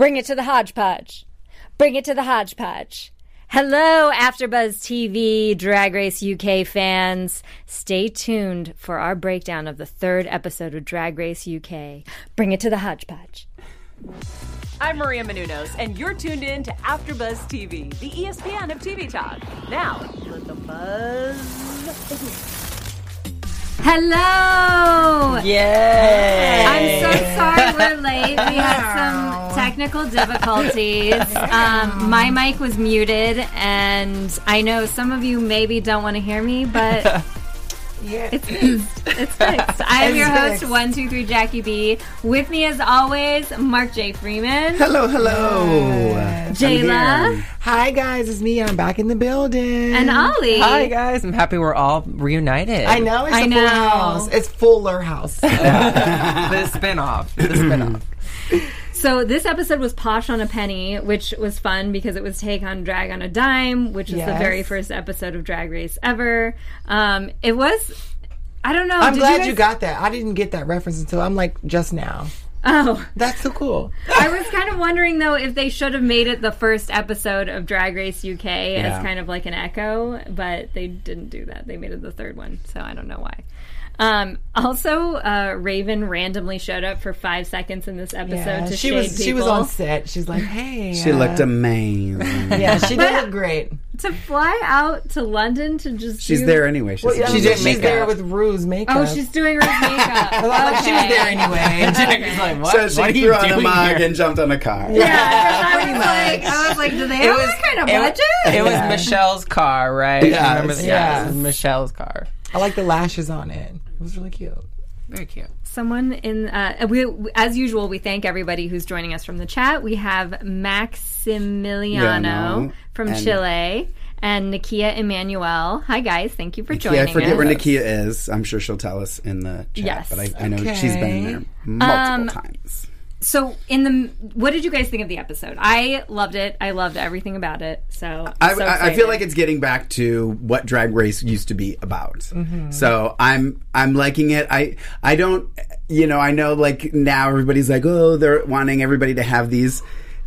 Bring it to the hodgepodge. Bring it to the hodgepodge. Hello, AfterBuzz TV Drag Race UK fans. Stay tuned for our breakdown of the third episode of Drag Race UK. Bring it to the hodgepodge. I'm Maria Menounos, and you're tuned in to AfterBuzz TV, the ESPN of TV talk. Now, let the buzz. Hello! Yay! I'm so sorry we're late. We had some technical difficulties. Um, my mic was muted, and I know some of you maybe don't want to hear me, but Yeah. it's fixed. It's fixed. I am It's your host, fixed. one two three Jackie B. With me, as always, Mark J. Freeman, Hello, hello. Jayla, Hi guys, it's me. I'm back in the building. and Ollie. Hi guys, I'm happy we're all reunited. I know it's I a know. full house. It's fuller house. the spinoff. The spinoff. So this episode was Posh on a Penny, which was fun because it was take on Drag on a Dime, which is the very first episode of Drag Race ever. Um, it was. I don't know. I'm glad guys- you got that. I didn't get that reference until I'm like just now. Oh, That's so cool. I was kind of wondering though if they should have made it the first episode of Drag Race UK as kind of like an echo, but they didn't do that. They made it the third one, so I don't know why. Um, also, uh, Raven randomly showed up for five seconds in this episode Yeah, to she shade was people. she was on set. She's like, hey. She uh, looked amazing. Yeah, she did look great. to fly out to London to just. She's do- there anyway. She's, Well, yeah, She she's, did she's makeup. there with Rue's makeup. Oh, she's doing her makeup. I thought she was there anyway. Jackie's like, what? so she what are threw on a doing mug here? and jumped on a car. Yeah, 'cause I was like, I was like, do they have that kind of it, budget? it was Michelle's car, right? Yes. Remember Yes. it was Michelle's car. I like the lashes on it. It was really cute. Very cute. Someone in, uh, we, as usual, we thank everybody who's joining us from the chat. We have Maximiliano Yano from and- Chile and Nakia Emmanuel. Hi, guys. Thank you for Yeah, joining I forget us. where Nakia is. I'm sure she'll tell us in the chat. Yes. But I, I know she's been there multiple Um, times. So, in the, what did you guys think of the episode? I loved it. I loved everything about it. So, I, so I, I feel like it's getting back to what Drag Race used to be about. Mm-hmm. So I'm I'm liking it. I I don't you know I know like now everybody's like oh they're wanting everybody to have these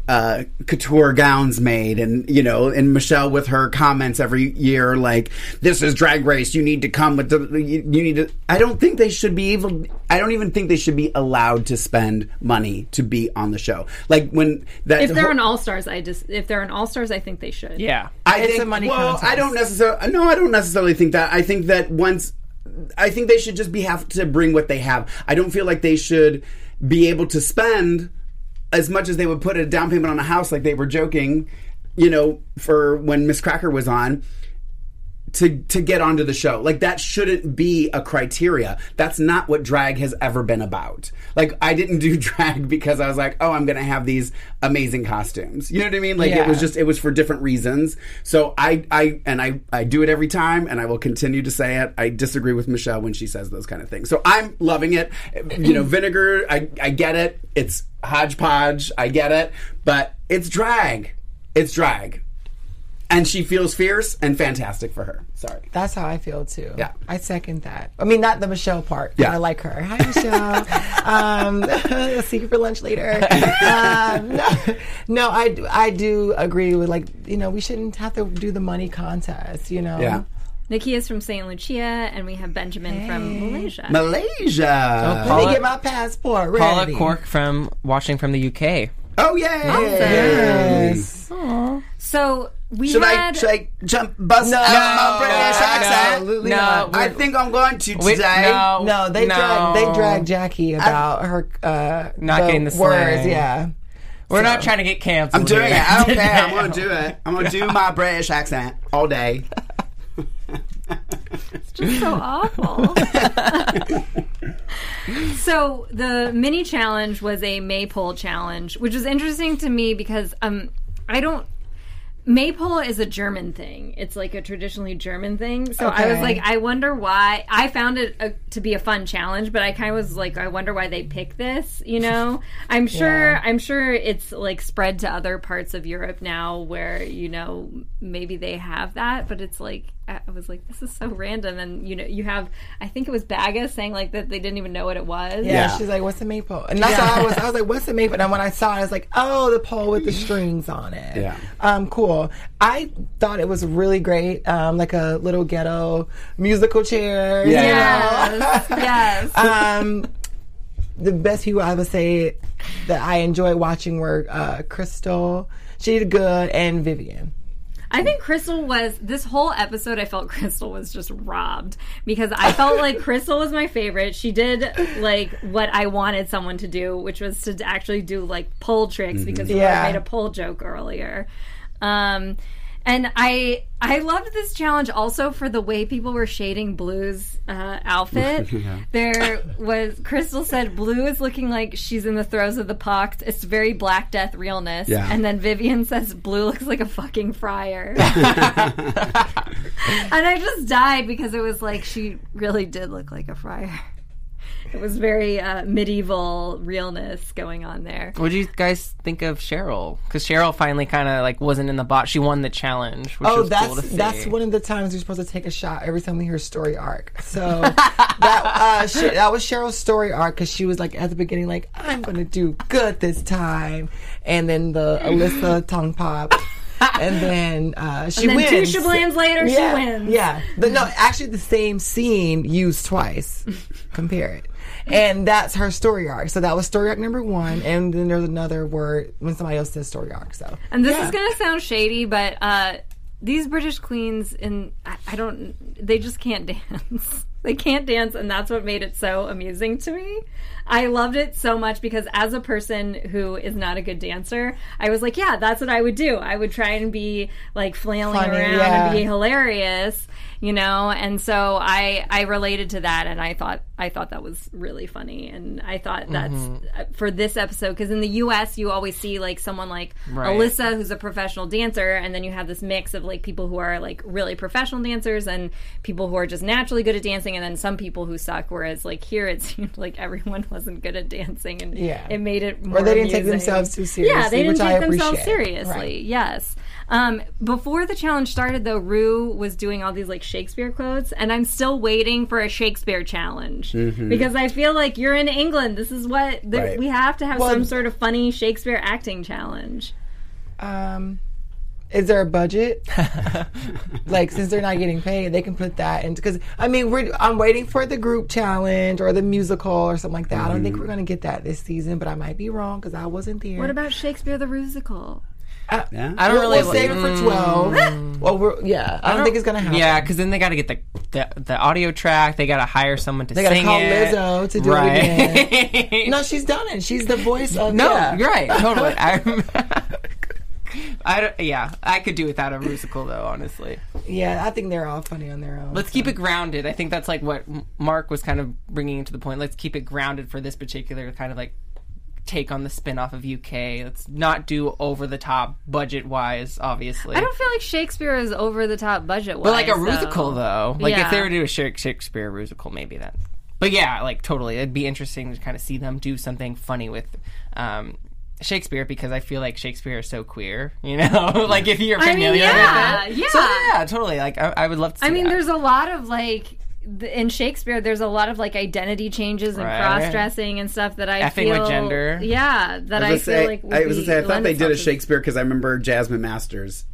uh, couture gowns made and you know and Michelle with her comments every year like this is Drag Race you need to come with the you, you need to I don't think they should be able I don't even think they should be allowed to spend money to be on the show like when that if they're an all stars, I just if they're an all stars, I think they should. Yeah. I It's think, a money well, contest. I don't necessarily. No, I don't necessarily think that. I think that once, I think they should just be have to bring what they have. I don't feel like they should be able to spend as much as they would put a down payment on a house, like they were joking. You know, for when Miz Cracker was on. To, to get onto the show. Like that shouldn't be a criteria. That's not what drag has ever been about. Like I didn't do drag because I was like, oh, I'm gonna have these amazing costumes. You know what I mean? Like it was just it was for different reasons. So I I and I I do it every time and I will continue to say it. I disagree with Michelle when she says those kind of things. So I'm loving it. You know, vinegar, I I get it. It's hodgepodge, I get it, but it's drag. It's drag. And she feels fierce and fantastic for her. Sorry. That's how I feel too. Yeah. I second that. I mean, not the Michelle part. Yeah. I like her. Hi, Michelle. um, see you for lunch later. um, no, no, I, do- I do agree with like, you know, we shouldn't have to do the money contest, you know? Yeah. Nikki is from St. Lucia, and we have Benjamin from Malaysia. Malaysia. Let me get my passport ready. Paula Cork from watching from the UK. oh yeah. Yes. so we Should I should I jump bust No, out my British no, accent? Absolutely No, not. I think I'm going to Wait, today. no, No, they no. drag they drag Jackie about her uh Not getting the words, slang. yeah. We're not trying to get canceled. I'm doing here. it. I don't care. I'm gonna do it. I'm gonna do my British accent all day. It's just so awful. so the mini challenge was a maypole challenge, which was interesting to me because um I don't Maypole is a German thing. It's like a traditionally German thing. So I was like, I wonder why. I found it a, to be a fun challenge, but I kind of was like, I wonder why they picked this. You know, I'm sure. Yeah. I'm sure it's like spread to other parts of Europe now, where you know maybe they have that, but it's like I was like, this is so random. And you know, you have I think it was Baga saying like that they didn't even know what it was. Yeah, Yeah. she's like, "What's the maypole?" And that's how I was. I was like, "What's the maypole?" And when I saw it, I was like, "Oh, the pole with the strings on it." Yeah. Um, cool. I thought it was really great. Um, like a little ghetto musical chair. you Yeah. know? Yes. yes. um, the best people I would say that I enjoyed watching were uh, Crystal, she did good, and Vivienne. I think Crystal was this whole episode. I felt Crystal was just robbed because I felt like Crystal was my favorite. She did like what I wanted someone to do, which was to actually do like pole tricks because you Yeah. made a pole joke earlier. Um, and I I loved this challenge also for the way people were shading Blu's uh, outfit. There was Crystal said Blu is looking like she's in the throes of the pox. It's very Black Death realness. Yeah. And then Vivienne says Blu looks like a fucking friar. and I just died because it was like she really did look like a friar. It was very uh, medieval realness going on there. What do you guys think of Cheryl? Because Cheryl finally kind of like wasn't in the bot. She won the challenge, which Oh, was that's cool to see. that's one of the times you're supposed to take a shot every time we hear story arc. So that uh, sh- that was Cheryl's story arc because she was like at the beginning, like I'm gonna do good this time, and then the Alyssa tongue pop, and then uh, she And then wins. two shablams later, yeah, she wins. Yeah, but no, actually the same scene used twice. Compare it. And that's her story arc. So that was story arc number one, and then there's another word when somebody else says story arc. So And this Yeah. is going to sound shady, but uh, these British queens, and I, I don't, they just can't dance. they can't dance, and that's what made it so amusing to me. I loved it so much because as a person who is not a good dancer, I was like, yeah, that's what I would do. I would try and be like flailing Funny, around yeah. and be hilarious, you know. And so I I related to that, and I thought I thought that was really funny, and I thought that's uh, for this episode because in the U.S. you always see like someone like Right. Alyssa who's a professional dancer, and then you have this mix of like people who are like really professional dancers and people who are just naturally good at dancing, and then some people who suck. Whereas like here, it seemed like everyone wasn't good at dancing, and Yeah. it made it more. or they didn't take themselves too seriously Yeah, they didn't I take themselves appreciate. seriously. Right. Yes. Um, before the challenge started, though, Rue was doing all these like Shakespeare quotes, and I'm still waiting for a Shakespeare challenge because I feel like you're in England. This is what the, Right. we have to have Well- some sort of funny Shakespeare acting challenge. Um, is there a budget? like, since they're not getting paid, they can put that in Because I mean, we're I'm waiting for the group challenge or the musical or something like that. I don't Mm-hmm. think we're gonna get that this season, but I might be wrong because I wasn't there. What about Shakespeare the Musical? Yeah. I don't We'll, really we'll save it for twelve. Mm. well, we're yeah. I don't, think it's gonna happen. Yeah, because then they got to get the, the the audio track. They got to hire someone to They gotta call it. Lizzo to do right. it again. No, she's done it. She's the voice of No, yeah. you're right. Totally. I'm, I don't, yeah, I could do without a musical though. Honestly, Yeah, I think they're all funny on their own. let's keep it grounded. I think that's like what Mark was kind of bringing into the point. Let's keep it grounded for this particular kind of like take on the spin off of UK. Let's not do over the top budget wise. Obviously, I don't feel like Shakespeare is over the top budget wise. But like a musical though, like Yeah. if they were to do a Shakespeare musical, maybe that. But yeah, like totally, it'd be interesting to kind of see them do something funny with um, Shakespeare because I feel like Shakespeare is so queer. You know, like if you're I mean, familiar yeah, with it, yeah. So yeah, totally. Like I, I would love to. See I mean, that. there's a lot of like in Shakespeare. There's a lot of like identity changes and Right. cross dressing and stuff that I Effing feel. with gender. Yeah, that I, I was feel say, like. would I was be- gonna say, I thought they did a Shakespeare because I remember Jasmine Masters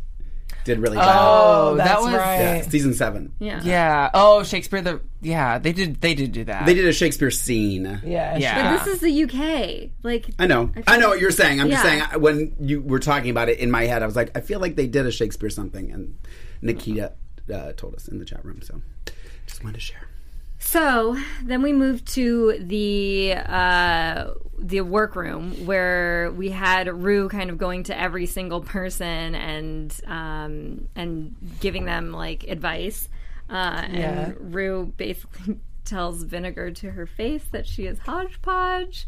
did really well. oh, that that's was- right. Yeah, season seven. Yeah. yeah. Oh, Shakespeare. The yeah, they did. They did do that. They did a Shakespeare scene. Yeah, Yeah. But this is the UK. Like I know. I, know what you're saying. I'm just saying when you were talking about it in my head, I was like, I feel like they did a Shakespeare something, and Nikita uh, told us in the chat room. So just wanted to share. So then we moved to the uh, the workroom where we had Rue kind of going to every single person and um, and giving them like advice. Uh, Yeah. And Rue basically tells Vinegar to her face that she is hodgepodge.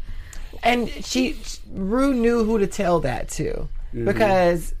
and she Rue knew who to tell that to Mm-hmm. because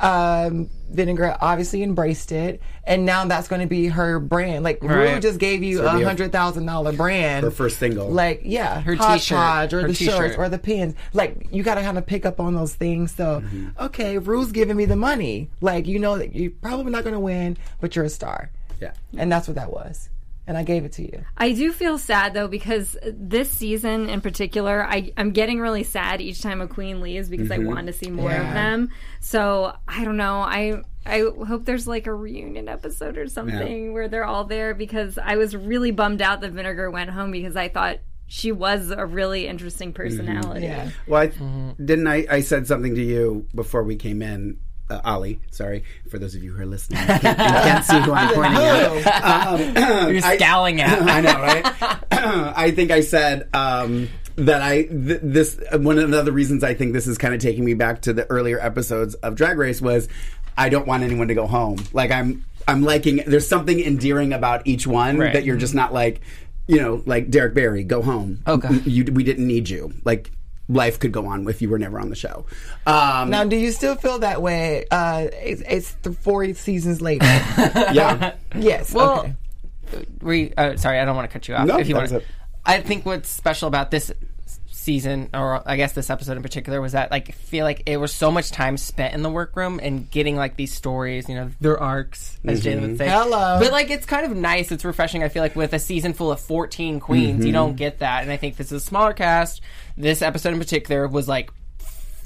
um, Vinegar obviously embraced it, and now that's going to be her brand. Like Rue just gave you a hundred thousand dollar brand, Her first single. Like yeah, Her Hodgepodge t-shirt. or Her the shirts t-shirt. or the pins. Like you got to kind of pick up on those things. So Mm-hmm. okay, Rue's giving me the money. Like you know that you're probably not going to win, but you're a star, Yeah. and that's what that was. And I gave it to you. I do feel sad though because this season in particular, I, I'm getting really sad each time a queen leaves because I mm-hmm. want to see more Yeah. of them. So I don't know. I I hope there's like a reunion episode or something where they're all there because I was really bummed out that Vinegar went home because I thought she was a really interesting mm-hmm. personality. Yeah. Well, I, mm-hmm. didn't I? I said something to you before we came in. Uh, Ollie, sorry for those of you who are listening. You can't, see who I'm pointing at. Um, You're I- scowling at. I know, right? I think I said um, that I th- this one of the reasons I think this is kind of taking me back to the earlier episodes of Drag Race was I don't want anyone to go home. Like I'm I'm liking. There's something endearing about each one Right. that you're just not like. You know, like Derrick Barry, go home. Oh, God. You, we didn't need you. Like life could go on if you were never on the show. Um, Now, do you still feel that way? Uh, it's, it's th- four seasons later. yeah. yes. Well, okay. were you, uh, sorry, I don't want to cut you off. No, if you want to. I think what's special about this season, or I guess this episode in particular, was that like I feel like it was so much time spent in the workroom and getting like these stories, you know, their arcs, as Jalen mm-hmm. would say. Hello. but like it's kind of nice. It's refreshing. I feel like with a season full of fourteen queens, you mm-hmm. don't get that, and I think this is a smaller cast. This episode in particular was like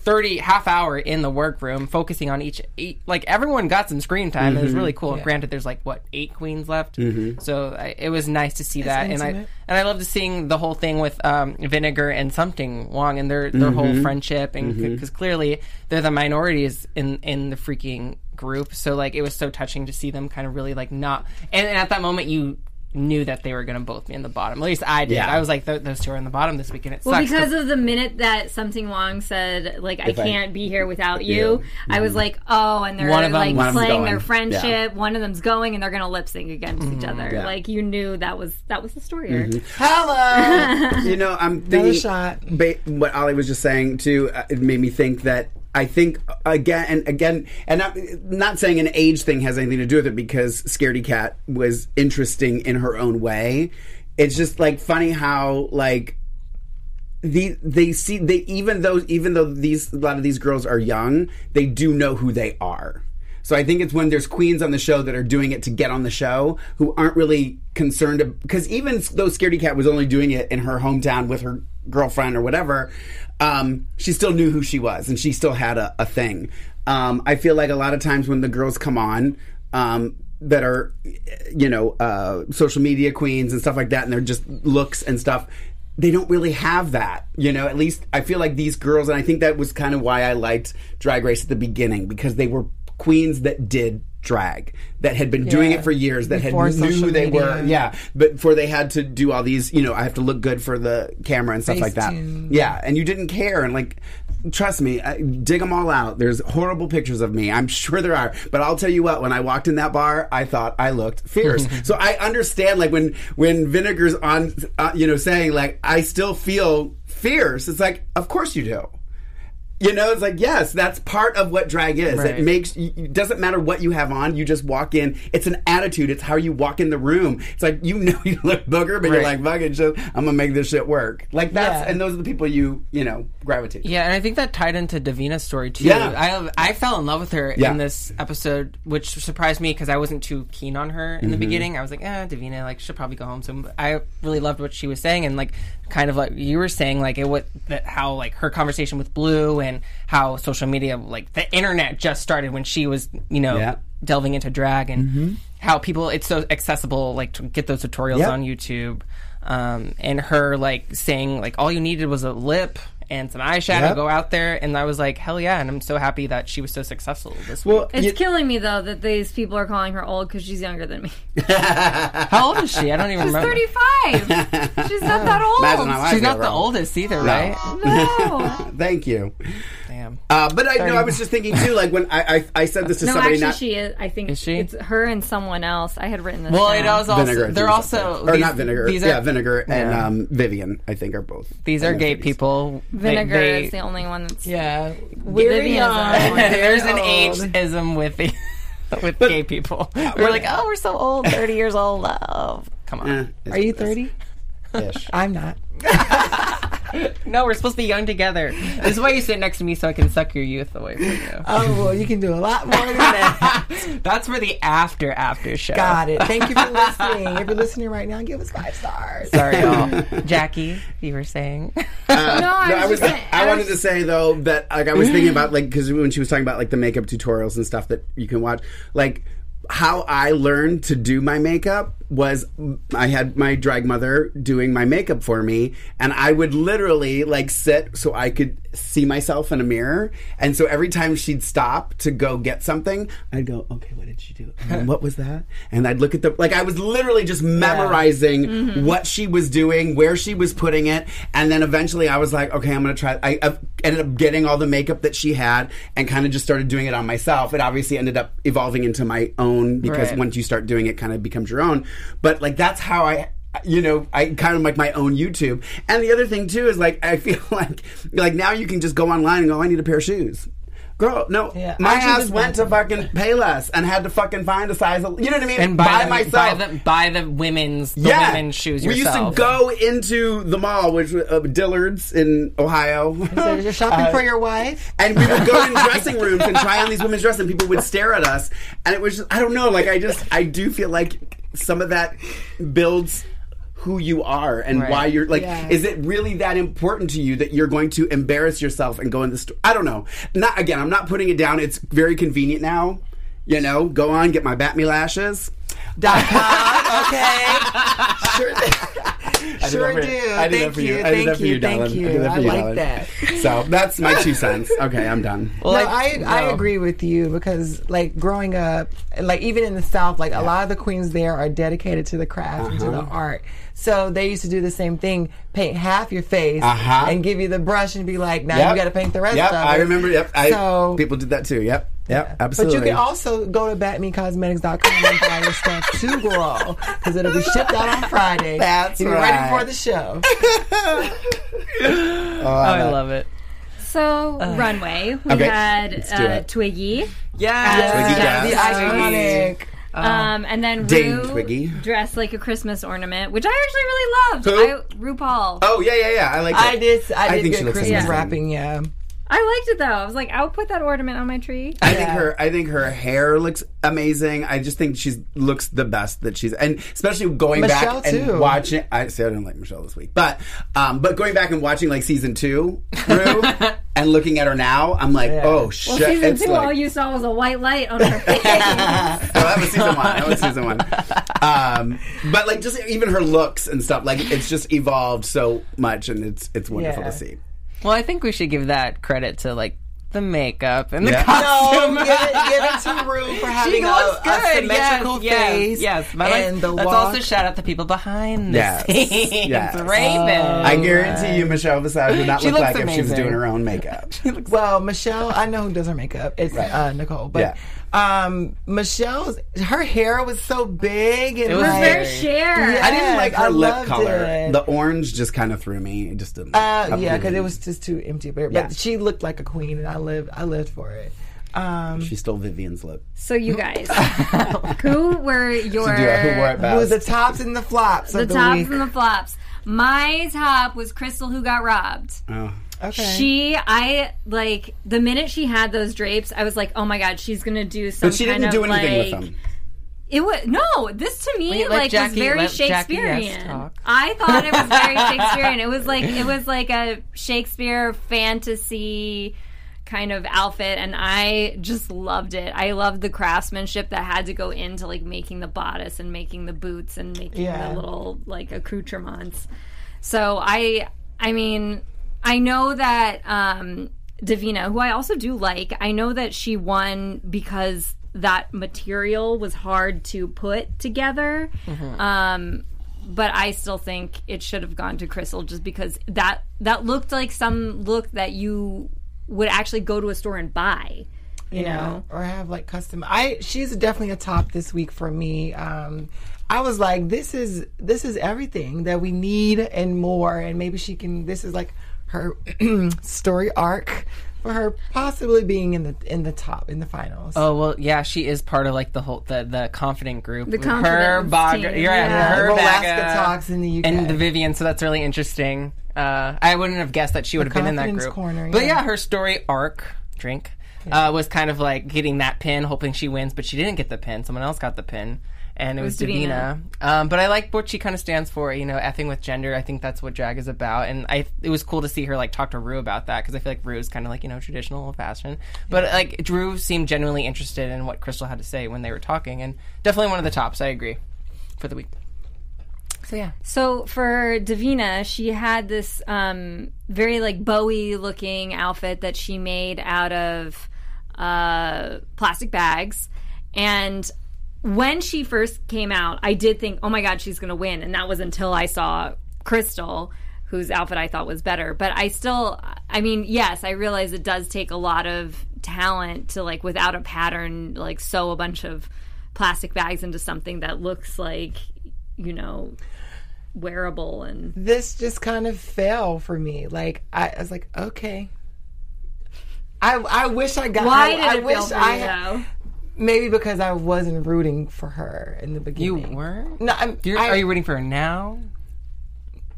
30 half hour in the workroom focusing on each eight, like everyone got some screen time. It was mm-hmm. really cool. Granted there's like what eight queens left? Mm-hmm. So I, it was nice to see that. and i and i loved seeing the whole thing with um, vinegar and Sum Ting Wong and their their whole mm-hmm. friendship. And because clearly they're the minorities in in the freaking group. So like it was so touching to see them kind of really like not and, and at that moment you knew that they were going to both be in the bottom at least i did Yeah. i was like those two are in the bottom this week and it Well, sucks 'cause- because of the minute that Sum Ting Wong said, like, I If I- can't be here without you, You. I was mm-hmm. like, oh, and they're One of them- like One playing their friendship. Yeah. One of them's going, and they're going to lip sync against each mm-hmm. other. Yeah. Like, you knew that was that was the story arc. Mm-hmm. Hello. You know, I'm thinking shot. Ba- what Ollie was just saying too. Uh, it made me think that I think again and again, and not, not saying an age thing has anything to do with it because Scaredy Kat was interesting in her own way. It's just like funny how like the they see they even though even though these a lot of these girls are young, they do know who they are. So I think it's when there's queens on the show that are doing it to get on the show who aren't really concerned because even though Scaredy Kat was only doing it in her hometown with her girlfriend or whatever, um, she still knew who she was and she still had a, a thing. Um, I feel like a lot of times when the girls come on, um, that are, you know, uh, social media queens and stuff like that, and they're just looks and stuff. They don't really have that, you know. At least I feel like these girls, and I think that was kind of why I liked Drag Race at the beginning because they were queens that did drag, that had been doing it for years, that Before had knew they were, yeah. But before they had to do all these, you know, I have to look good for the camera and stuff like that. Facetune. Yeah, and you didn't care, and like, trust me, I, dig them all out. There's horrible pictures of me. I'm sure there are, but I'll tell you what. When I walked in that bar, I thought I looked fierce. so I understand, like when when Vinegar's on, uh, you know, saying like I still feel fierce. It's like, of course you do. You know, it's like yes, that's part of what drag is. Right. It makes it doesn't matter what you have on. You just walk in. It's an attitude. It's how you walk in the room. It's like you know you look booger, but you're Right. like fucking shit. I'm gonna make this shit work. Like that's Yeah. and those are the people you you know gravitate. Yeah, and I think that tied into Divina's story too. Yeah. I I fell in love with her Yeah. in this episode, which surprised me because I wasn't too keen on her in the Mm-hmm. beginning. I was like, eh, Divina, like she'll probably go home. So I really loved what she was saying, and like kind of like you were saying, like it what that how like her conversation with Blu and how social media, like the internet, just started when she was you know Yeah. delving into drag and how people it's so accessible like to get those tutorials Yep. on YouTube. Um, and her like saying like all you needed was a lip and some eyeshadow Yep. go out there and I was like hell yeah and I'm so happy that she was so successful this Well, week. It's you- killing me though that these people are calling her old because she's younger than me. How old is she? I don't even She's remember. thirty-five. she's not that old. Imagine how I She's not the Ro. oldest either, right? no. Thank you. Damn. Uh, but I know I was just thinking too. Like when I I, I said this to No, somebody, actually, not she is. I think Is she? it's her and someone else. I had written this. Well, down. it was also vinegar. They're also up there. or not vinegar. These are, yeah, vinegar and um, Vivienne. I think are both. These are gay 30s. people. Vinegar they- is the only one that's. Yeah. Vivienne is the only. There's an ageism with the with gay people. We're like, oh, we're so old, thirty years old. Oh, come on. Eh, Are you what it is. 30? Ish. I'm not. No, we're supposed to be young together. This is why you sit next to me so I can suck your youth away from you. Oh, well, you can do a lot more than that. That's for the after after show. Got it. Thank you for listening. If you're listening right now, give us five stars. Sorry, y'all. Jackie, you were saying. Uh, no, I No, was, I was. just saying- I wanted was- to say though that like I was thinking about like because when she was talking about like the makeup tutorials and stuff that you can watch, like how I learned to do my makeup was I had my drag mother doing my makeup for me, and I would literally like sit so I could see myself in a mirror, and so every time she'd stop to go get something, I'd go, okay, what did she do? And what was that? And I'd look at the like I was literally just memorizing mm-hmm. what she was doing, where she was putting it, and then eventually I was like, okay, I'm gonna try. I, I ended up getting all the makeup that she had and kind of just started doing it on myself. It obviously ended up evolving into my own because Right. once you start doing it, kind of becomes your own. But like that's how I. You know, I kind of like my own YouTube. And the other thing too is like I feel like like now you can just go online and go, I need a pair of shoes. Girl, no, Yeah, my I actually ass went to them. fucking Payless and had to fucking find a size. Of, you know what I mean? And buy, by them, myself. buy the buy the women's the yeah, women's shoes we used to go into the mall, which was uh, Dillard's in Ohio. So you're shopping Uh, for your wife? and we would go in dressing rooms and try on these women's dresses, and people would stare at us. And it was just, I don't know, like, I just, I do feel like some of that builds who you are and Right. why you're like Yeah. is it really that important to you that you're going to embarrass yourself and go in the store i don't know not again i'm not putting it down it's very convenient now you know go on get my bat me lashes Dot com. Okay. Sure, I did sure that for do. I did Thank that for you. you. I did Thank that for you. you, Thank darling. you. I did that for I you, like darling. that. So that's my two cents. Okay, I'm done. Well, No, like, I, I agree with you because like growing up, like even in the South, like a lot of the queens there are dedicated to the craft and to the Uh-huh. art. So they used to do the same thing: paint half your face Uh-huh. and give you the brush and be like, "Now Yep. you got to paint the rest Yep, of it." I remember. Yep, I, So- people did that too. Yep, yep, absolutely. But you can also go to batmecosmetics.com and buy your stuff too, girl, because it'll be shipped out on Friday. That's You'll be right. ready for the show. Oh, I love it. So runway, we Okay, had uh, it. Twiggy, Yeah, Twiggy Yeah, the Jazz. iconic. Um, and then Dame Rue Twiggy. dressed like a Christmas ornament, which I actually really loved. Who? I, RuPaul. Oh yeah, yeah, yeah. I like. I it. did. I did think she good looks Christmas amazing. wrapping. Yeah. I liked it though. I was like, I'll put that ornament on my tree. I think her. I think her hair looks amazing. I just think she's looks the best that she's, and especially going Michelle, back and watching. I say I didn't like Michelle this week, but um, but going back and watching like season two, Rue, and looking at her now, I'm like, Yeah. oh Well, shit! season it's two, like, all you saw was a white light on her face. oh, that was season one. That was season one. Um, but like just even her looks and stuff, like it's just evolved so much, and it's it's wonderful Yeah. to see. Well, I think we should give that credit to like the makeup and the costume. No, give it, give it to Rue for having she a, looks a good. symmetrical yes, face. Yes, yes. But like, and the let's walk. also shout out the people behind the Yes, scenes. yes. Raven. I guarantee you, Michelle Visage would not look looks like if she was doing her own makeup. Well, Michelle, I know who does her makeup. It's uh, Nicole, but um, Michelle's her hair was so big and It was like, Very share. Yeah. I didn't like her I lip color. it. The orange just kind of threw me. It just didn't. Uh, yeah, because it was just too empty. But, Yeah. she looked like a queen, and I lived. I lived for it. Um, She stole Vivienne's look. So you guys, who were your She do. Who wore it who was the tops and the flops the of the tops week? and the flops? My top was Crystal, who got robbed. oh. Okay. She, I like the minute she had those drapes, I was like, oh my god, she's gonna do some. But she kind didn't do anything like, with them. It was no. This to me Wait, like Jackie- was very let Jackie S Shakespearean. I thought it was very Shakespearean. It was like it was like a Shakespeare fantasy kind of outfit and I just loved it. I loved the craftsmanship that had to go into like making the bodice and making the boots and making Yeah. the little like accoutrements. So I I mean, I know that um Divina, who I also do like, I know that she won because that material was hard to put together. Um but I still think it should have gone to Crystal just because that that looked like some look that you would actually go to a store and buy. You know, or have like custom. I she's definitely a top this week for me. Um, I was like, this is this is everything that we need and more, and maybe she can. This is like her story arc for her possibly being in the in the top in the finals. Oh well, yeah, she is part of like the whole the, the confident group. The her confidence Baga, team, you're right, yeah. her Alaska Baga, talks in the UK. and the Vivienne. So that's really interesting. Uh, I wouldn't have guessed that she would have been in that group. corner, But yeah. yeah, her story arc drink uh, was kind of like getting that pin, hoping she wins, but she didn't get the pin. Someone else got the pin. And it was, was Divina. Um, but I like what she kind of stands for, you know, effing with gender. I think that's what drag is about. And I, it was cool to see her like talk to Rue about that because I feel like Rue is kind of like, you know, traditional old fashioned. But like Drew seemed genuinely interested in what Crystal had to say when they were talking. And definitely one of the tops. I agree for the week. So yeah. So for Davina, she had this um, very like Bowie looking outfit that she made out of uh, plastic bags. And when she first came out, I did think, oh my God, she's going to win. And that was until I saw Crystal, whose outfit I thought was better. But I still, I mean, yes, I realize it does take a lot of talent to like without a pattern, like sew a bunch of plastic bags into something that looks like, you know, wearable and this just kind of fell for me. Like I, I was like, okay. I I wish I got. why I, did I it wish feel for I you though? Maybe because I wasn't rooting for her in the beginning. You beginning. were? No, I'm, You're, I- are you rooting for her now?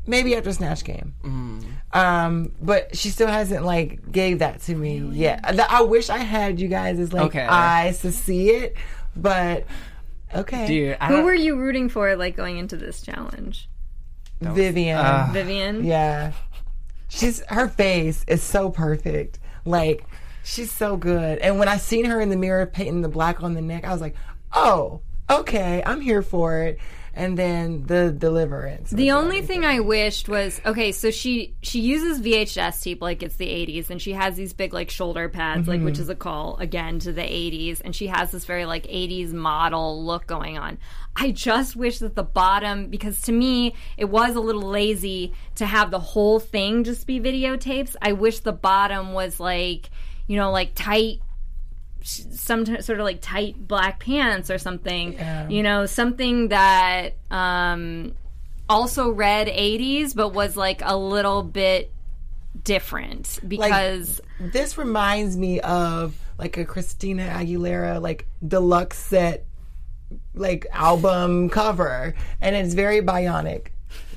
maybe after Snatch Game. Mm. Um, but she still hasn't like gave that to me yet. I, I wish I had you guys as like Okay. eyes to see it, but okay. Dude, I Who were you rooting for like going into this challenge? Vivienne. uh, Vivienne? Yeah. She's her face is so perfect. Like she's so good. And when I seen her in the mirror painting the black on the neck, I was like, "Oh, okay, I'm here for it." And then the deliverance. The only everything. thing I wished was okay. So she she uses VHS tape like it's the '80s, and she has these big like shoulder pads, like which mm-hmm. is a call again to the '80s, and she has this very like '80s model look going on. I just wish that the bottom, because to me it was a little lazy to have the whole thing just be videotapes. I wish the bottom was like you know like tight some t- sort of like tight black pants or something. You know, something that um, also read 80s, but was like a little bit different because this reminds me of like a Christina Aguilera like deluxe set like album cover, and it's very bionic.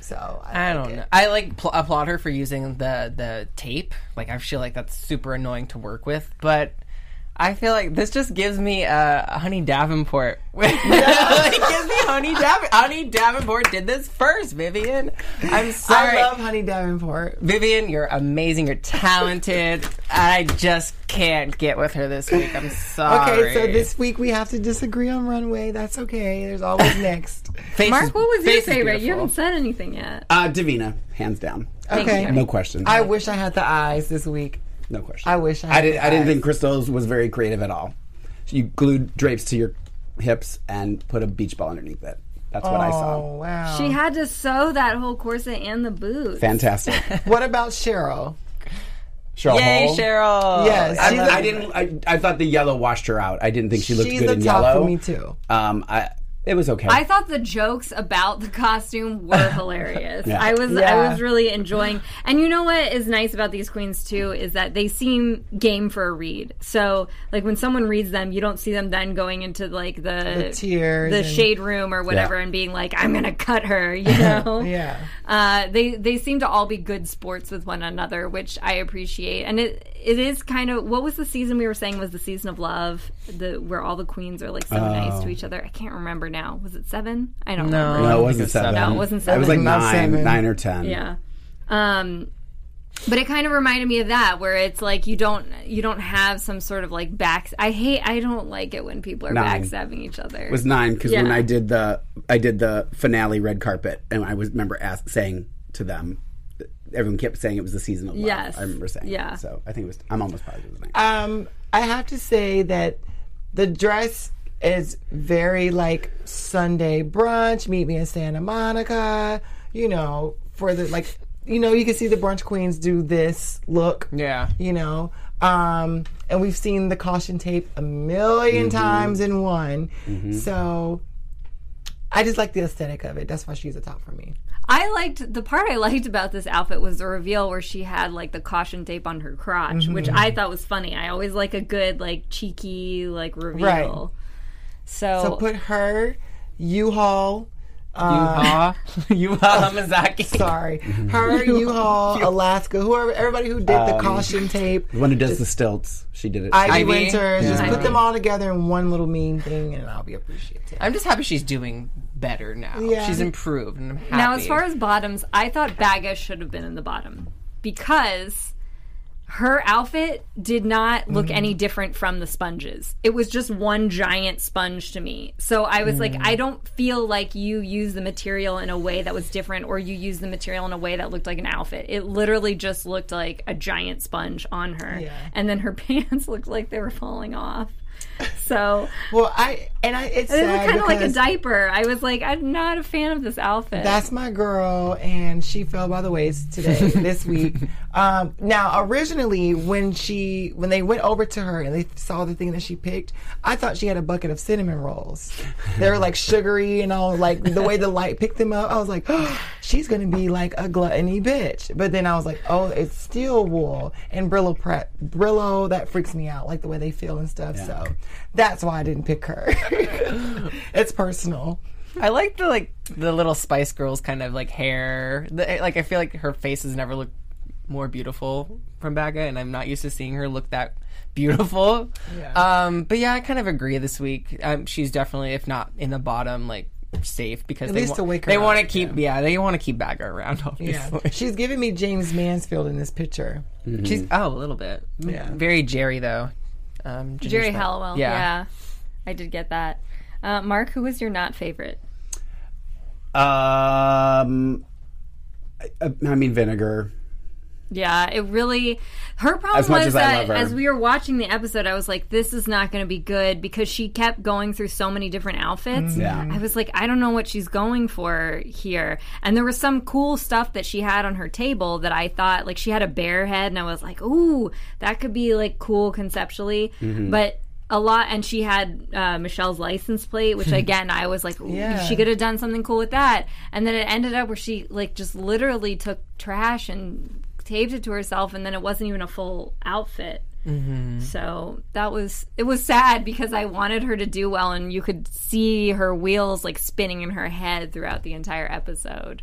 So I, I like don't it. know. I like pl- applaud her for using the the tape. Like I feel like that's super annoying to work with, but I feel like this just gives me uh, Honey Davenport. it gives me Honey Davenport. Honey Davenport did this first, Vivienne. I'm sorry. I love Honey Davenport. Vivienne, you're amazing. You're talented. I just can't get with her this week. I'm sorry. Okay, so this week we have to disagree on runway. That's okay. There's always next. Face Mark, is- what was your face is favorite? You haven't said anything yet. Uh, Divina, hands down. Okay. you. No question. I wish I had the eyes this week. no question. I wish I I did. the I didn't think Crystal's was very creative at all. You glued drapes to your hips and put a beach ball underneath it. That's what I Oh saw. wow. She had to sew that whole corset and the boots. Fantastic. what about Cheryl? Cheryl Yay, Hole. Cheryl. Yes, I, she's I a- didn't. I, I thought the yellow washed her out. I didn't think she looked She's good the in top yellow. for me too. Um, I, it was okay. I thought the jokes about the costume were hilarious. Yeah. I was I was really enjoying. And you know what is nice about these queens too is that they seem game for a read. So like when someone reads them, you don't see them then going into like the The tears the and- shade room or whatever, Yeah. and being like, "I'm gonna cut her," you know. Yeah. Uh, they they seem to all be good sports with one another, which I appreciate. And it it is kind of what was the season we were saying was the season of love, the where all the queens are like so nice to each other. I can't remember now. Was it seven? I don't No. remember. no, it wasn't seven. seven. No, it wasn't seven. It was like. Not nine, seven. nine or ten. Yeah. Um but it kind of reminded me of that where it's like you don't you don't have some sort of like back I hate I don't like it when people are Nine. backstabbing each other. It was nine because when I did the I did the finale red carpet and I was remember ask, saying to them. Everyone kept saying it was the season of love. Yes. I remember saying. Yeah. It. So I think it was. I'm almost positive it was nine. Um, I have to say that the dress is very like Sunday brunch. Meet me in Santa Monica. You know, for the like, you know, you can see the brunch queens do this look. Yeah. You know, Um, and we've seen the caution tape a 1000000 times in one. So I just like the aesthetic of it. That's why she's a top for me. I liked the part I liked about this outfit was the reveal where she had like the caution tape on her crotch, Mm-hmm. which I thought was funny. I always like a good like cheeky like reveal. Right. So, So put her, U-Haul, Yuha, Yuhua Hamasaki. sorry, her, U-Haul, Alaska, whoever, everybody who did the Um, caution tape, The one who does the stilts. She did it. Ivy, Ivy? Winters, just Yeah. put them all together in one little mean thing, and I'll be appreciative. I'm just happy she's doing better now. Yeah. She's improved, and I'm happy. now as far as bottoms, I thought Baga should have been in the bottom because her outfit did not look Mm. any different from the sponges. It was just one giant sponge to me. So I was Mm. like, I don't feel like you used the material in a way that was different or you used the material in a way that looked like an outfit. It literally just looked like a giant sponge on her. Yeah. And then her pants looked like they were falling off. So Well, I and I it's it was kind of like a diaper. I was like, I'm not a fan of this outfit. That's my girl, and she fell by the waist today, this week. Um, now, originally, when she when they went over to her and they saw the thing that she picked, I thought she had a bucket of cinnamon rolls. They were like sugary and all, like the way the light picked them up. I was like, oh, she's gonna be like a gluttony bitch. But then I was like, oh, it's steel wool and Brillo prep Brillo. That freaks me out, like the way they feel and stuff. So that's why I didn't pick her. it's personal. I like the like the little Spice Girls kind of like hair. The, like I feel like her face has never looked more beautiful from Baga, and I'm not used to seeing her look that beautiful. Yeah. Um, but yeah, I kind of agree this week. Um, she's definitely, if not in the bottom, like safe because At they least wa- to wake her they up, want to keep yeah. they want to keep Baga around. Yeah, Obviously, she's giving me James Mansfield in this picture. she's oh a little bit Yeah. very Geri though. Um, Geri Snap. Halliwell. Yeah. I did get that. Uh, Mark, who was your not favorite? Um, I, I mean vinegar. Yeah, it really. Her problem As was that as we were watching the episode, I was like, "This is not going to be good" because she kept going through so many different outfits. Yeah. I was like, I don't know what she's going for here. And there was some cool stuff that she had on her table that I thought, like, she had a bear head, and I was like, "Ooh, that could be like cool conceptually," Mm-hmm. but. A lot, and she had uh, Michelle's license plate, which again I was like, Yeah. she could have done something cool with that. And then it ended up where she like just literally took trash and taped it to herself, and then it wasn't even a full outfit. Mm-hmm. So that was it was sad because I wanted her to do well, and you could see her wheels like spinning in her head throughout the entire episode.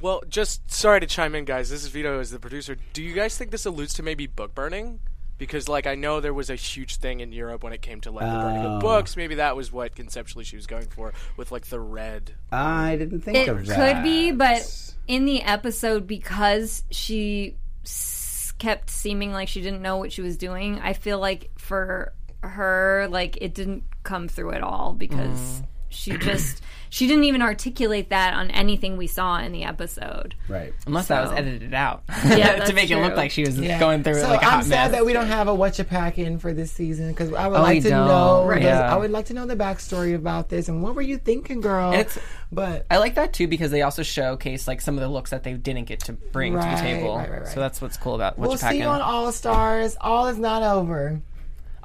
Well, just sorry to chime in, guys. This is Vito as the producer. Do you guys think this alludes to maybe book burning? Because, like, I know there was a huge thing in Europe when it came to like the burning Oh. books. Maybe that was what conceptually she was going for with like the red. I um, didn't think It of that. could be, but in the episode, because she s- kept seeming like she didn't know what she was doing, I feel like for her, like it didn't come through at all because mm. she just she didn't even articulate that on anything we saw in the episode. right. Unless that was edited out Yeah, to that's make it look like she was Yeah. going through so like a I'm hot sad mess. that we don't have a what you pack in for this season because I would Oh, like to don't. know. Right. Yeah. I would like to know the backstory about this and what were you thinking, girl? It's- but I like that too because they also showcase like some of the looks that they didn't get to bring to the table. right, right, right. So that's what's cool about what we'll you pack see you in. on All Stars. All is not over.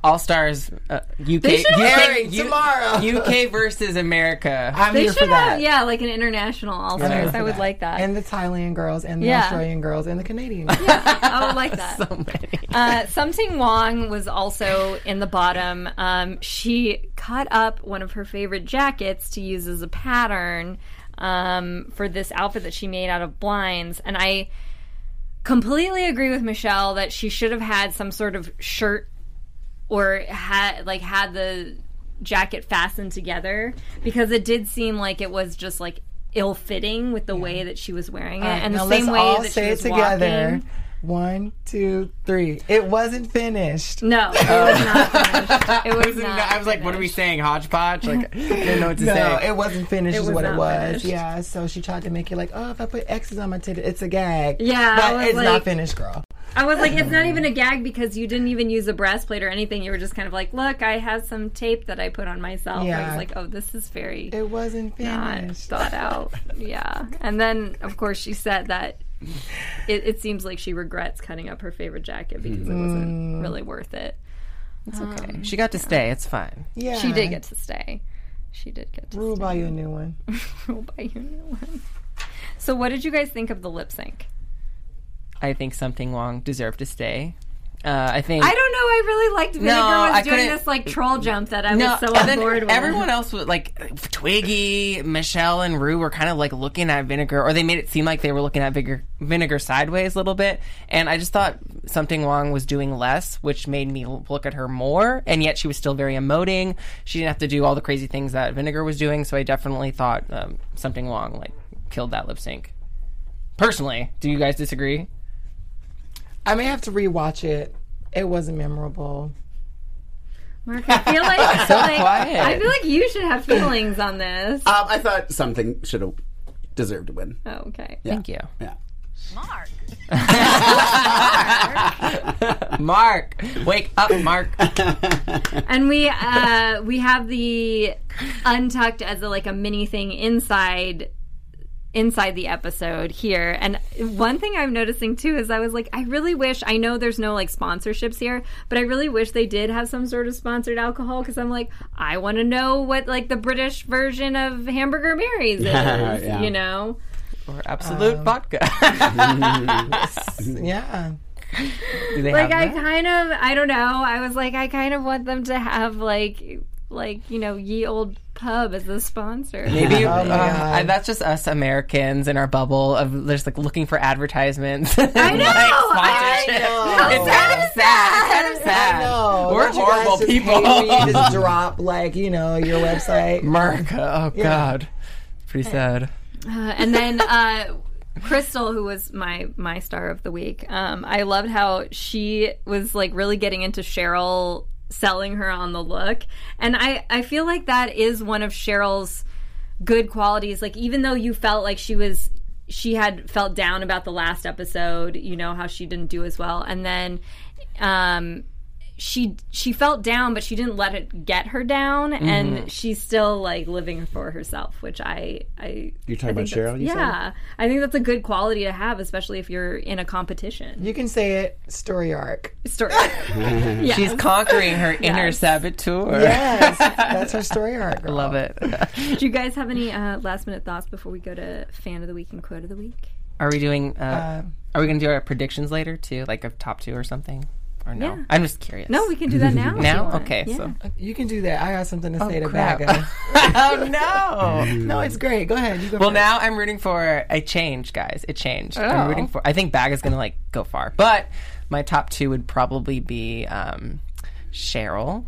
All Stars uh, UK They should UK, Airing tomorrow. UK versus America. I'm They here should for that. have, yeah, like an international All Stars. for I would that. like that. And the Thailand girls and the Yeah. Australian girls and the Canadian girls. I would like that. so many. Uh, Sum Ting Wong was also in the bottom. Um, she cut up one of her favorite jackets to use as a pattern um, for this outfit that she made out of blinds, and I completely agree with Michelle that she should have had some sort of shirt or had like had the jacket fastened together because it did seem like it was just like ill fitting with the way that she was wearing it, and the same way that she was together. walking. One, two, three. It wasn't finished. No, it was not oh. finished. It was not. I was like, what are we saying? Hodgepodge? Like, I didn't know what to No, say. it wasn't finished. It is was what it was. finished. Yeah. So she tried to make it like, oh, if I put X's on my titty, it's a gag. Yeah, but it's like- not finished, girl. I was like, it's not even a gag because you didn't even use a breastplate or anything. You were just kind of like, look, I have some tape that I put on myself. I was like, oh, this is very It wasn't not finished. thought out. Yeah. And then, of course, she said that it, it seems like she regrets cutting up her favorite jacket because it wasn't mm. really worth it. It's okay. Um, she got to stay. It's fine. Yeah. She did get to stay. She did get to We'll stay. buy you a new one. We'll buy you a new one. So, what did you guys think of the lip sync? I think Sum Ting Wong deserved to stay. Uh, I think I don't know. I really liked Vinegar No, was I doing this like troll jump that I no, was so on board with. everyone else was like Twiggy, Michelle, and Rue were kind of like looking at Vinegar, or they made it seem like they were looking at Vinegar, Vinegar sideways a little bit. And I just thought something wrong was doing less, which made me look at her more. And yet she was still very emoting. She didn't have to do all the crazy things that Vinegar was doing. So I definitely thought um, something wrong like killed that lip sync. Personally, do you guys disagree? I may have to rewatch it. It wasn't memorable. Mark, I feel like, So like, quiet. I feel like you should have feelings on this. Um, I thought something should have deserved to win. Oh, okay. Thank you. Yeah. Mark, Mark, wake up, Mark. And we uh we have the untucked as a like a mini thing inside inside the episode here. And one thing I'm noticing too is I was like, I really wish I know there's no like sponsorships here, but I really wish they did have some sort of sponsored alcohol because I'm like, I want to know what like the British version of Hamburger Mary's is, Yeah. you know? or Absolut um, vodka. Yeah. Like I kind of I don't know. I was like I kind of want them to have like like you know ye old pub as a sponsor. Maybe Oh my uh, I- that's just us Americans in our bubble of just like looking for advertisements. I know, I It's kind of sad. It's kind of sad. No, We're don't you guys horrible just people. hate you just drop like you know your website. America. Oh God. Pretty sad. Uh, and then uh, Crystal, who was my my star of the week, um, I loved how she was like really getting into Cheryl selling her on the look, and I I feel like that is one of Cheryl's good qualities. Like even though you felt like she was she had felt down about the last episode, you know how she didn't do as well, and then um she she felt down but she didn't let it get her down Mm-hmm. and she's still like living for herself which i i You're talking I about Cheryl, you said? yeah i think that's a good quality to have especially if you're in a competition You can say it. Story arc. story yes. She's conquering her inner saboteur. Yes, that's her story arc. girl. Love it. do you guys have any uh, last minute thoughts before we go to fan of the week and quote of the week Are we doing? Uh, are we going to do our predictions later too, like a top two or something? Or no? Yeah. I'm just curious. no we can do that now Now? Okay. Yeah. So. You can do that. I got something to say to crap. Baga. oh no. No, it's great. Go ahead. You go. Well, first. now I'm rooting for a change, guys. It changed. Oh. I'm rooting for. I think Bag is going to like go far, but my top two would probably be um, Cheryl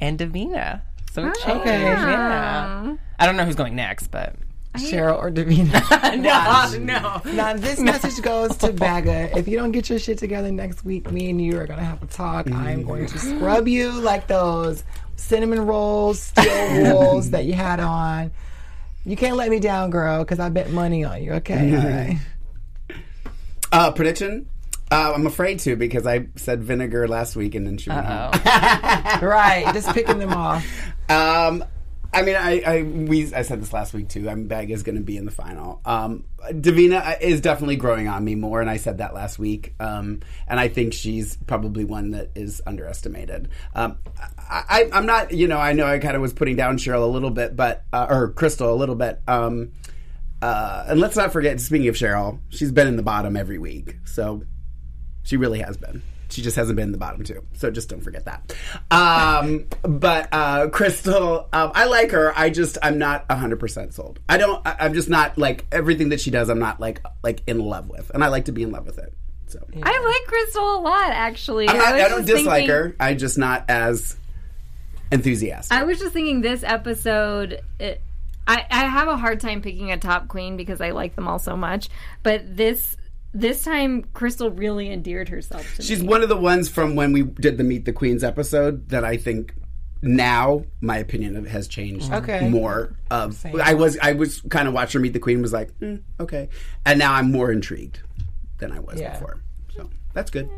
and Divina. So it changed. okay. Yeah. I don't know who's going next, but Cheryl or Divina. no, no. now this message goes to Baga. If you don't get your shit together next week, me and you are gonna have a talk. I'm going to scrub you like those cinnamon rolls, steel rolls that you had on. You can't let me down, girl, because I bet money on you. Okay, all right. Uh, prediction? Uh, I'm afraid to because I said vinegar last week and then she went home. Right, just picking them off. Um, I mean, I, I we I said this last week too. I'm Bag is going to be in the final. Um, Divina is definitely growing on me more, and I said that last week. Um, and I think she's probably one that is underestimated. Um, I, I'm not, you know, I know I kind of was putting down Cheryl a little bit, but uh, or Crystal a little bit. Um, uh, and let's not forget, speaking of Cheryl, she's been in the bottom every week, so she really has been. She just hasn't been in the bottom two. So just don't forget that. Um, but uh, Crystal, um, I like her. I just I'm not 100% sold. I don't I, I'm just not like everything that she does I'm not like like in love with. And I like to be in love with it. So i like crystal a lot actually not, was I don't dislike thinking- her. I'm just not as enthusiastic. I was just thinking this episode. It, I I have a hard time picking a top queen because I like them all so much. But this this time, Crystal really endeared herself to She's me. one of the ones from when we did the Meet the Queens episode that I think now my opinion of has changed Okay. more of I was I was kind of watching her meet the queen was like hmm, okay and now I'm more intrigued than I was Yeah. before so that's good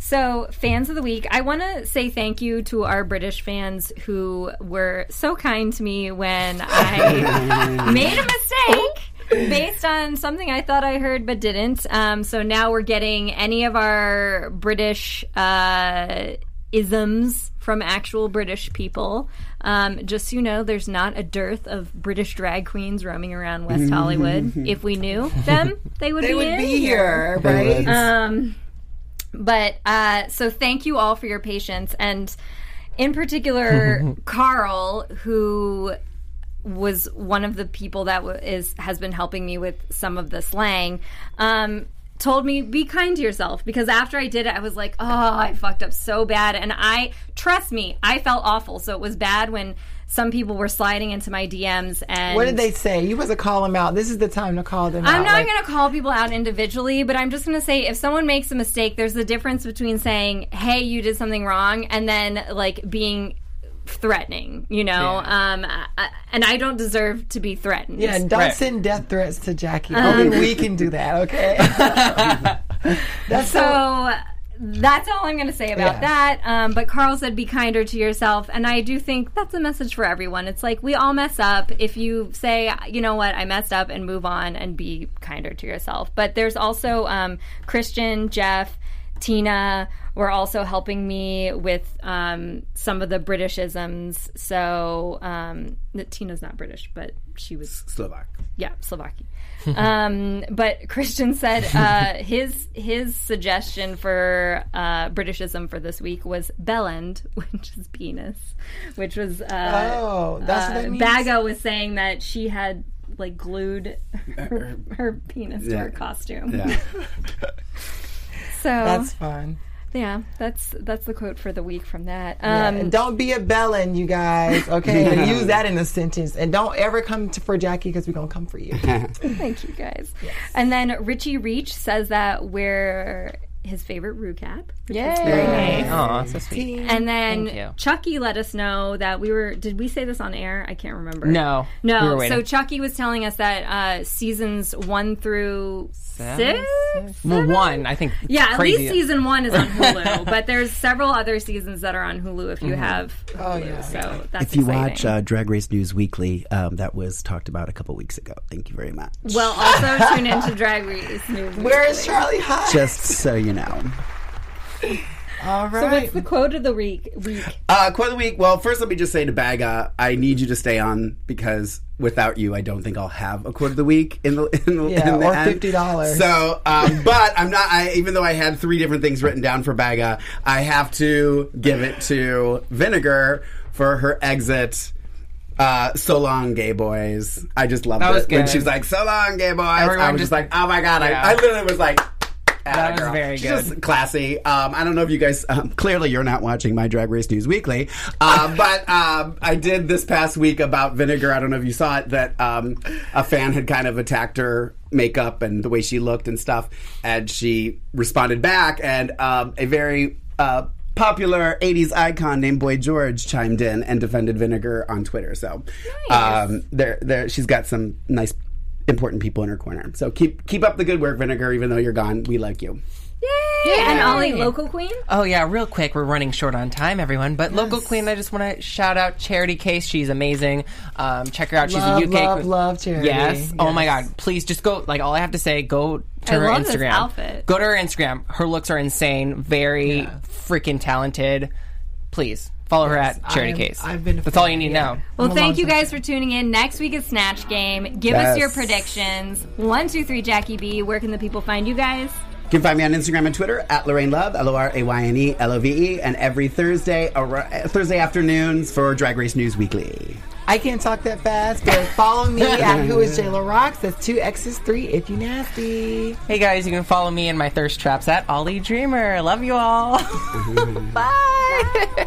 So, fans of the week, I want to say thank you to our British fans who were so kind to me when I made a mistake based on something I thought I heard but didn't. Um, so now we're getting any of our British uh, isms from actual British people. Um, just so you know, there's not a dearth of British drag queens roaming around West Hollywood. if we knew them, they would They be would be here, right? um, but uh, so thank you all for your patience, and in particular, Carl, who was one of the people that w- is has been helping me with some of the slang. Um, told me be kind to yourself because after I did it I was like oh I fucked up so bad and I trust me I felt awful so it was bad when some people were sliding into my DMs and What did they say? You was to call them out. This is the time to call them out. I'm not Like, going to call people out individually, but I'm just going to say if someone makes a mistake, there's a difference between saying, "Hey, you did something wrong," and then like being threatening. You know, um, I, and I don't deserve to be threatened. Yeah, don't Right. send death threats to Jackie. Uh-huh. Only we can do that, okay? That's so. So that's all I'm going to say about Yeah. that. Um, but Carl said, "Be kinder to yourself," and I do think that's a message for everyone. It's like we all mess up. If you say, "You know what, I messed up," and move on and be kinder to yourself. But there's also um, Christian, Jeff. Tina were also helping me with um, some of the Britishisms. So um, Tina's not British, but she was Slovak. yeah, Slovakia. um, but Christian said uh, his his suggestion for uh, Britishism for this week was bellend, which is penis, which was uh, Oh, that's what uh, that means? Baga was saying that she had like glued her, her penis to her costume. Yeah. So That's fun. yeah, that's that's the quote for the week from that. Yeah, Um, and don't be a bellend, you guys, okay? And use that in a sentence. And don't ever come to, for Jackie because we're going to come for you. Thank you guys. And then Richie Reach says that we're his favorite Rue cap. Yay! Oh, so sweet. And then Chucky let us know that we were. Did we say this on air? I can't remember. No, no. we were so Chucky was telling us that uh, seasons one through Seven? six. well, one I think. Yeah, at crazy. least season one is on Hulu, but there's several other seasons that are on Hulu if you have. Hulu, Oh, yeah. So that's If you exciting. watch uh, Drag Race News Weekly, um, that was talked about a couple weeks ago. Thank you very much. well, also tune into Drag Race News. Where is Weekly. Charlie High? Just so you know. All So what's the quote of the week? Week. Uh, quote of the week. Well, first let me just say to Baga, I need you to stay on because without you, I don't think I'll have a quote of the week in the in the, Yeah, in the or end. $50. So, um, but I'm not. I, even though I had three different things written down for Baga, I have to give it to Vinegar for her exit. Uh, so long, gay boys. I just loved That was it when she was like, "So long, gay boys." I Everyone was just just- like, "Oh my god!" Yeah. I, I literally was like. That was girl. very She's good. just classy. Um, I don't know if you guys. Um, clearly, you're not watching my Drag Race News Weekly, uh, but um, I did this past week about Vinegar. I don't know if you saw it. That um, a fan had kind of attacked her makeup and the way she looked and stuff, and she responded back, and um, a very uh, popular 80s icon named Boy George chimed in and defended Vinegar on Twitter. So um, there, there, she's got some nice. Important people in her corner. So keep keep up the good work, Vinegar. Even though you're gone, we like you. Yay! And Ollie, local queen. Oh yeah, real quick, we're running short on time, everyone. But local queen, I just want to shout out Charity Case. She's amazing. Um, check her out. She's love, a UK love, queen. love Charity. Yes. Oh my God! Please just go. Like all I have to say, go to I her love this Instagram. outfit. Go to her Instagram. Her looks are insane. Very Yeah. freaking talented. Please follow her at Charity I'm- Case. I've been a That's all you need yeah. now. Well, thank you guys for tuning in. Next week is Snatch Game. Give Yes. us your predictions. One, two, three, Jackie B. Where can the people find you guys? You can find me on Instagram and Twitter at Lorayne Love, L O R A Y N E L O V E, and every Thursday ar- Thursday afternoons for Drag Race News Weekly. I can't talk that fast, but follow me at Who is Jayla Rocks. That's two X's, three if you nasty. Hey guys, you can follow me and my thirst traps at Ollie Dreamer. Love you all. Bye.